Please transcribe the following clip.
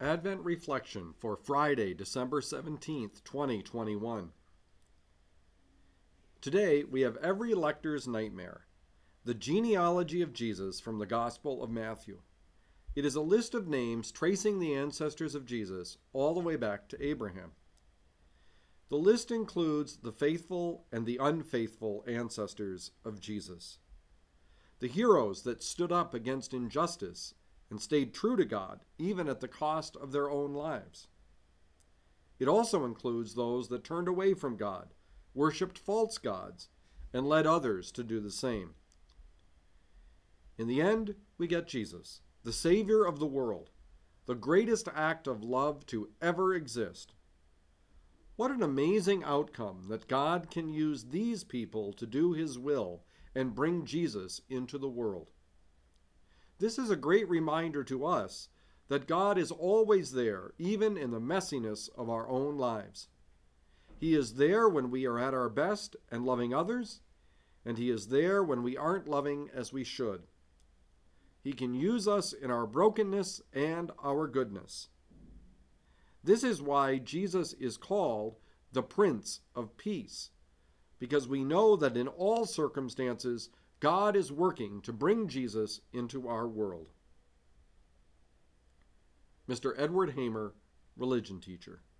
Advent Reflection for Friday, December 17th, 2021. Today we have every lector's nightmare the genealogy of Jesus from the Gospel of Matthew. It is a list of names tracing the ancestors of Jesus all the way back to Abraham. The list includes the faithful and the unfaithful ancestors of Jesus. The heroes that stood up against injustice and stayed true to God, even at the cost of their own lives. It also includes those that turned away from God, worshiped false gods, and led others to do the same. In the end, we get Jesus, the Savior of the world, the greatest act of love to ever exist. What an amazing outcome that God can use these people to do His will and bring Jesus into the world. This is a great reminder to us that God is always there, even in the messiness of our own lives. He is there when we are at our best and loving others, and He is there when we aren't loving as we should. He can use us in our brokenness and our goodness. This is why Jesus is called the Prince of Peace, because we know that in all circumstances God is working to bring Jesus into our world. Mr. Edward Hamer, religion teacher.